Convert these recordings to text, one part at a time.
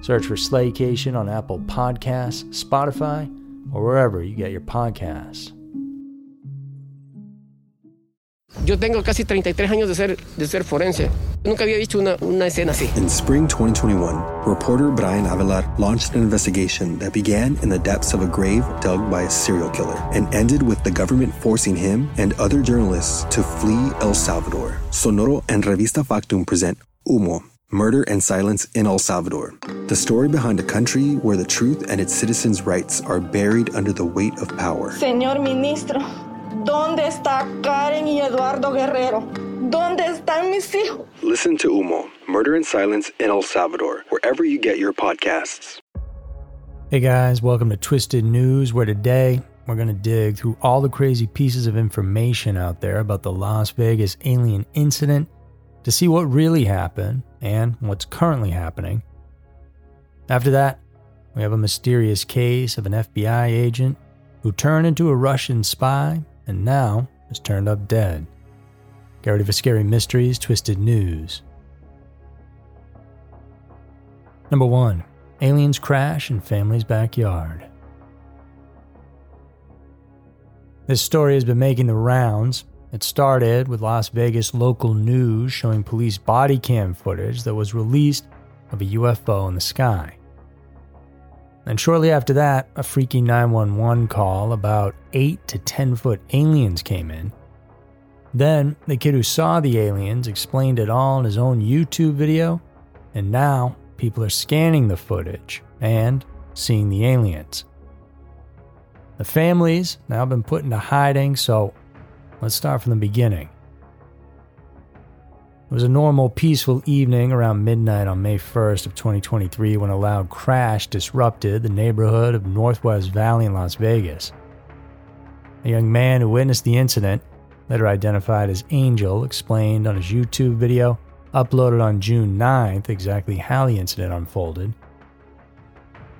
Search for Slaycation on Apple Podcasts, Spotify, or wherever you get your podcasts. Yo tengo casi 33 años de ser, de ser forense. Nunca había visto una, una escena así. In spring 2021, reporter Bryan Avelar launched an investigation that began in the depths of a grave dug by a serial killer and ended with the government forcing him and other journalists to flee El Salvador. Sonoro and Revista Factum present Humo, Murder and Silence in El Salvador. The story behind a country where the truth and its citizens' rights are buried under the weight of power. Señor ministro, ¿dónde está Karen y Eduardo Guerrero? ¿Dónde están mis hijos? Listen to Humo, Murder and Silence in El Salvador, wherever you get your podcasts. Hey guys, welcome to Twisted News, where today we're going to dig through all the crazy pieces of information out there about the Las Vegas alien incident to see what really happened and what's currently happening. After that, we have a mysterious case of an FBI agent who turned into a Russian spy and now is turned up dead. Get ready for scary mysteries, twisted news. Number 1 Aliens crash in family's backyard. This story has been making the rounds it started with Las Vegas local news showing police body cam footage that was released of a UFO in the sky. And shortly after that, a freaky 911 call about 8 to 10 foot aliens came in. Then, the kid who saw the aliens explained it all in his own YouTube video, and now people are scanning the footage and seeing the aliens. The families now been put into hiding, so Let's start from the beginning. It was a normal, peaceful evening around midnight on May 1st of 2023 when a loud crash disrupted the neighborhood of Northwest Valley in Las Vegas. A young man who witnessed the incident, later identified as Angel, explained on his YouTube video uploaded on June 9th exactly how the incident unfolded.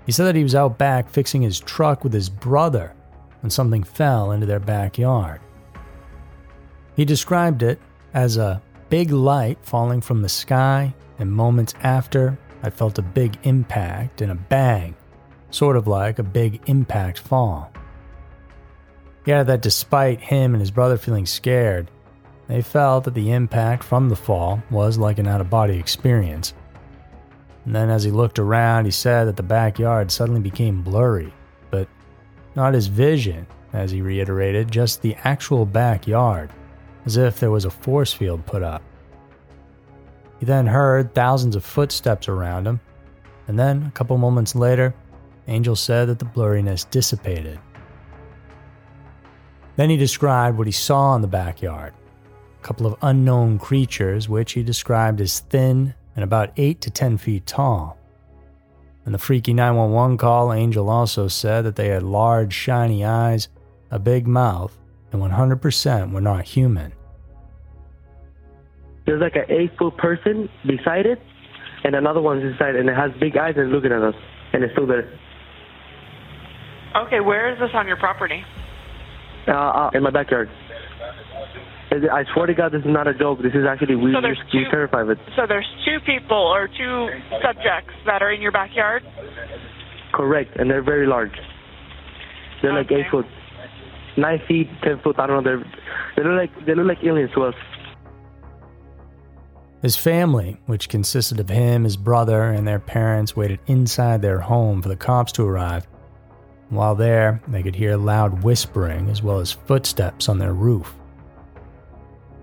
He said that he was out back fixing his truck with his brother when something fell into their backyard. He described it as a big light falling from the sky, and moments after, I felt a big impact and a bang, sort of like a big impact fall. He added that despite him and his brother feeling scared, they felt that the impact from the fall was like an out of body experience. And then as he looked around, he said that the backyard suddenly became blurry, but not his vision, as he reiterated, just the actual backyard as if there was a force field put up. He then heard thousands of footsteps around him, and then, a couple moments later, Angel said that the blurriness dissipated. Then he described what he saw in the backyard a couple of unknown creatures, which he described as thin and about 8 to 10 feet tall. In the freaky 911 call, Angel also said that they had large, shiny eyes, a big mouth, and 100% were not human. There's like an eight foot person beside it, and another one's inside, and it has big eyes and looking at us, and it's still there. Okay, where is this on your property? Uh, uh, in my backyard. I swear to God, this is not a joke. This is actually we So there's two- terrified of it. So there's two people or two subjects that are in your backyard? Correct, and they're very large. They're like Okay. eight foot, nine feet, ten foot. I don't know. They're they look like they look like aliens to us. His family, which consisted of him, his brother, and their parents, waited inside their home for the cops to arrive. While there, they could hear loud whispering as well as footsteps on their roof.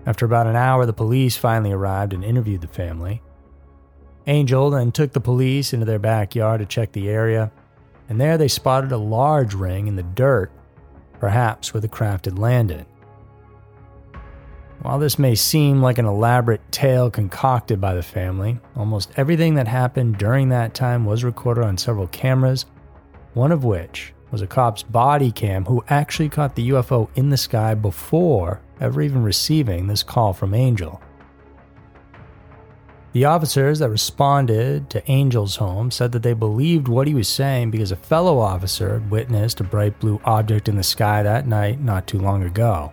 After about an hour, the police finally arrived and interviewed the family. Angel then took the police into their backyard to check the area, and there they spotted a large ring in the dirt, perhaps where the craft had landed. While this may seem like an elaborate tale concocted by the family, almost everything that happened during that time was recorded on several cameras, one of which was a cop's body cam who actually caught the UFO in the sky before ever even receiving this call from Angel. The officers that responded to Angel's home said that they believed what he was saying because a fellow officer had witnessed a bright blue object in the sky that night not too long ago.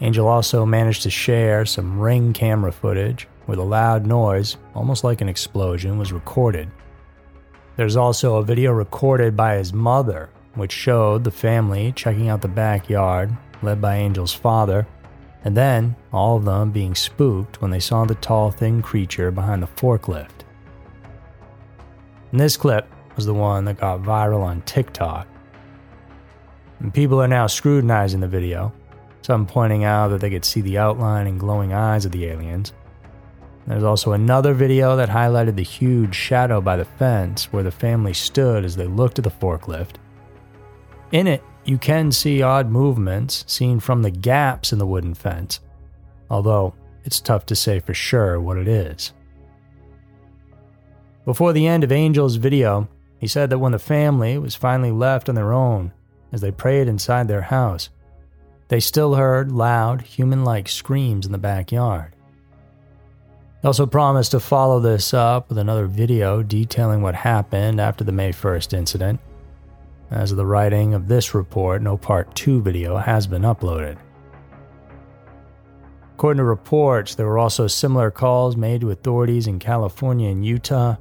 Angel also managed to share some ring camera footage where the loud noise, almost like an explosion, was recorded. There's also a video recorded by his mother, which showed the family checking out the backyard, led by Angel's father, and then all of them being spooked when they saw the tall, thin creature behind the forklift. And this clip was the one that got viral on TikTok. And people are now scrutinizing the video, some pointing out that they could see the outline and glowing eyes of the aliens. There's also another video that highlighted the huge shadow by the fence where the family stood as they looked at the forklift. In it, you can see odd movements seen from the gaps in the wooden fence, although it's tough to say for sure what it is. Before the end of Angel's video, he said that when the family was finally left on their own as they prayed inside their house, they still heard loud, human like screams in the backyard. He also promised to follow this up with another video detailing what happened after the May 1st incident. As of the writing of this report, no Part 2 video has been uploaded. According to reports, there were also similar calls made to authorities in California and Utah.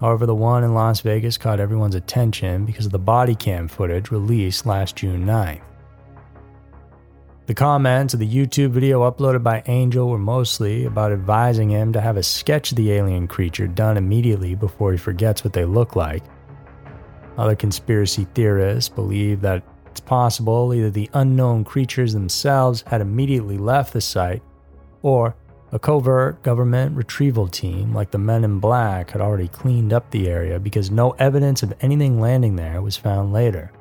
However, the one in Las Vegas caught everyone's attention because of the body cam footage released last June 9th. The comments of the YouTube video uploaded by Angel were mostly about advising him to have a sketch of the alien creature done immediately before he forgets what they look like. Other conspiracy theorists believe that it's possible either the unknown creatures themselves had immediately left the site, or a covert government retrieval team like the Men in Black had already cleaned up the area because no evidence of anything landing there was found later.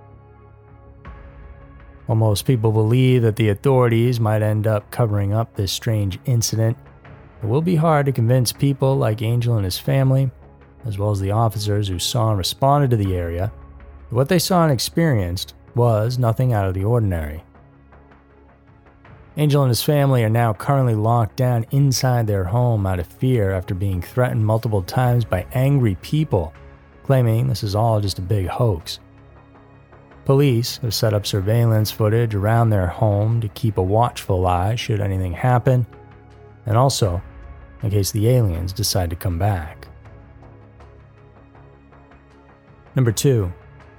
While most people believe that the authorities might end up covering up this strange incident, it will be hard to convince people like Angel and his family, as well as the officers who saw and responded to the area, what they saw and experienced was nothing out of the ordinary. Angel and his family are now currently locked down inside their home out of fear after being threatened multiple times by angry people, claiming this is all just a big hoax. Police have set up surveillance footage around their home to keep a watchful eye should anything happen, and also in case the aliens decide to come back. Number 2.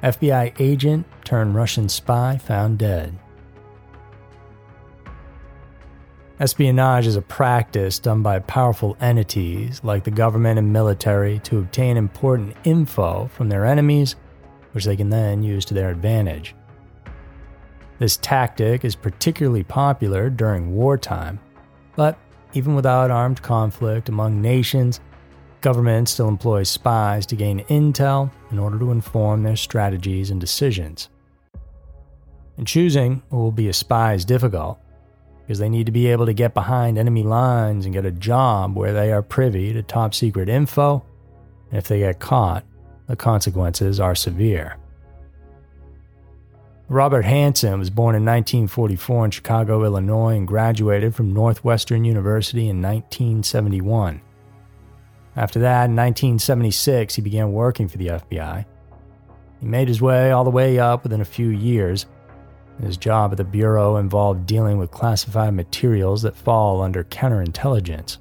FBI agent turned Russian spy found dead. Espionage is a practice done by powerful entities like the government and military to obtain important info from their enemies, which they can then use to their advantage. This tactic is particularly popular during wartime, but even without armed conflict among nations, governments still employs spies to gain intel in order to inform their strategies and decisions. And choosing who will be a spy is difficult because they need to be able to get behind enemy lines and get a job where they are privy to top secret info. And if they get caught, the consequences are severe. Robert Hanssen was born in 1944 in Chicago, Illinois, and graduated from Northwestern University in 1971. After that, in 1976, he began working for the FBI. He made his way all the way up within a few years. His job at the Bureau involved dealing with classified materials that fall under counterintelligence.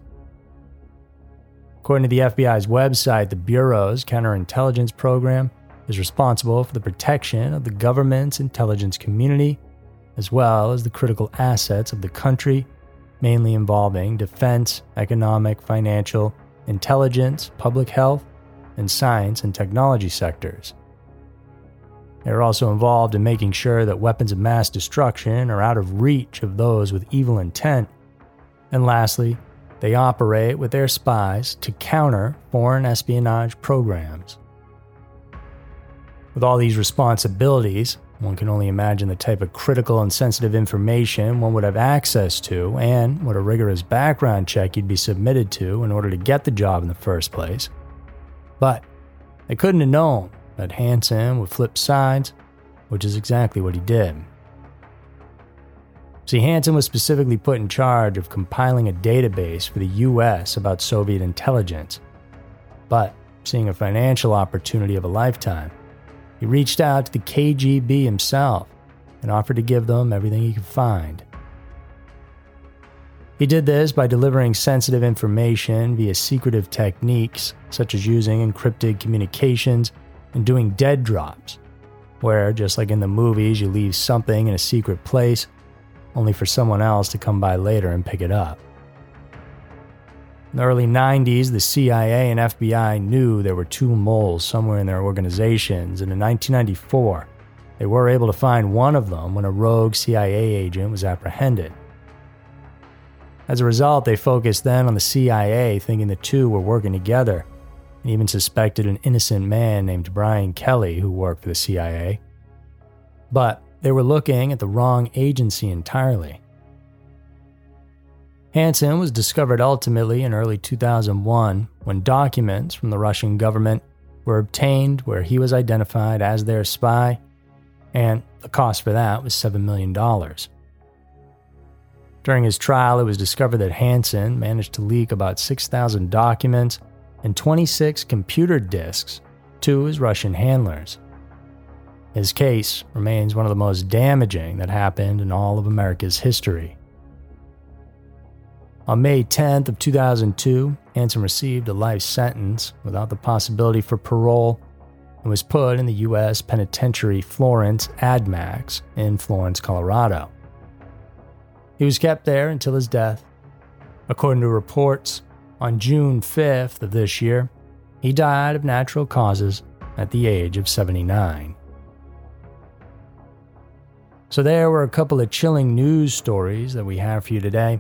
According to the FBI's website, the Bureau's counterintelligence program is responsible for the protection of the government's intelligence community, as well as the critical assets of the country, mainly involving defense, economic, financial, intelligence, public health, and science and technology sectors. They are also involved in making sure that weapons of mass destruction are out of reach of those with evil intent. And lastly, they operate with their spies to counter foreign espionage programs. With all these responsibilities, one can only imagine the type of critical and sensitive information one would have access to and what a rigorous background check you'd be submitted to in order to get the job in the first place. But they couldn't have known that Hanssen would flip sides, which is exactly what he did. See, Hanssen was specifically put in charge of compiling a database for the US about Soviet intelligence. But, seeing a financial opportunity of a lifetime, he reached out to the KGB himself and offered to give them everything he could find. He did this by delivering sensitive information via secretive techniques, such as using encrypted communications and doing dead drops, where, just like in the movies, you leave something in a secret place only for someone else to come by later and pick it up. In the early 90s, the CIA and FBI knew there were two moles somewhere in their organizations, and in 1994, they were able to find one of them when a rogue CIA agent was apprehended. As a result, they focused then on the CIA, thinking the two were working together, and even suspected an innocent man named Brian Kelley who worked for the CIA. But they were looking at the wrong agency entirely. Hanssen was discovered ultimately in early 2001 when documents from the Russian government were obtained where he was identified as their spy, and the cost for that was $7 million. During his trial, it was discovered that Hanssen managed to leak about 6,000 documents and 26 computer disks to his Russian handlers. His case remains one of the most damaging that happened in all of America's history. On May 10th of 2002, Hanssen received a life sentence without the possibility for parole and was put in the U.S. Penitentiary Florence AdMax in Florence, Colorado. He was kept there until his death. According to reports, on June 5th of this year, he died of natural causes at the age of 79. So, there were a couple of chilling news stories that we have for you today.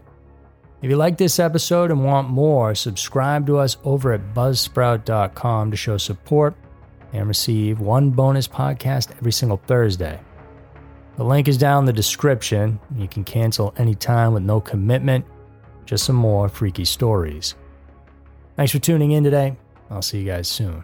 If you like this episode and want more, subscribe to us over at buzzsprout.com to show support and receive one bonus podcast every single Thursday. The link is down in the description. You can cancel anytime with no commitment, just some more freaky stories. Thanks for tuning in today. I'll see you guys soon.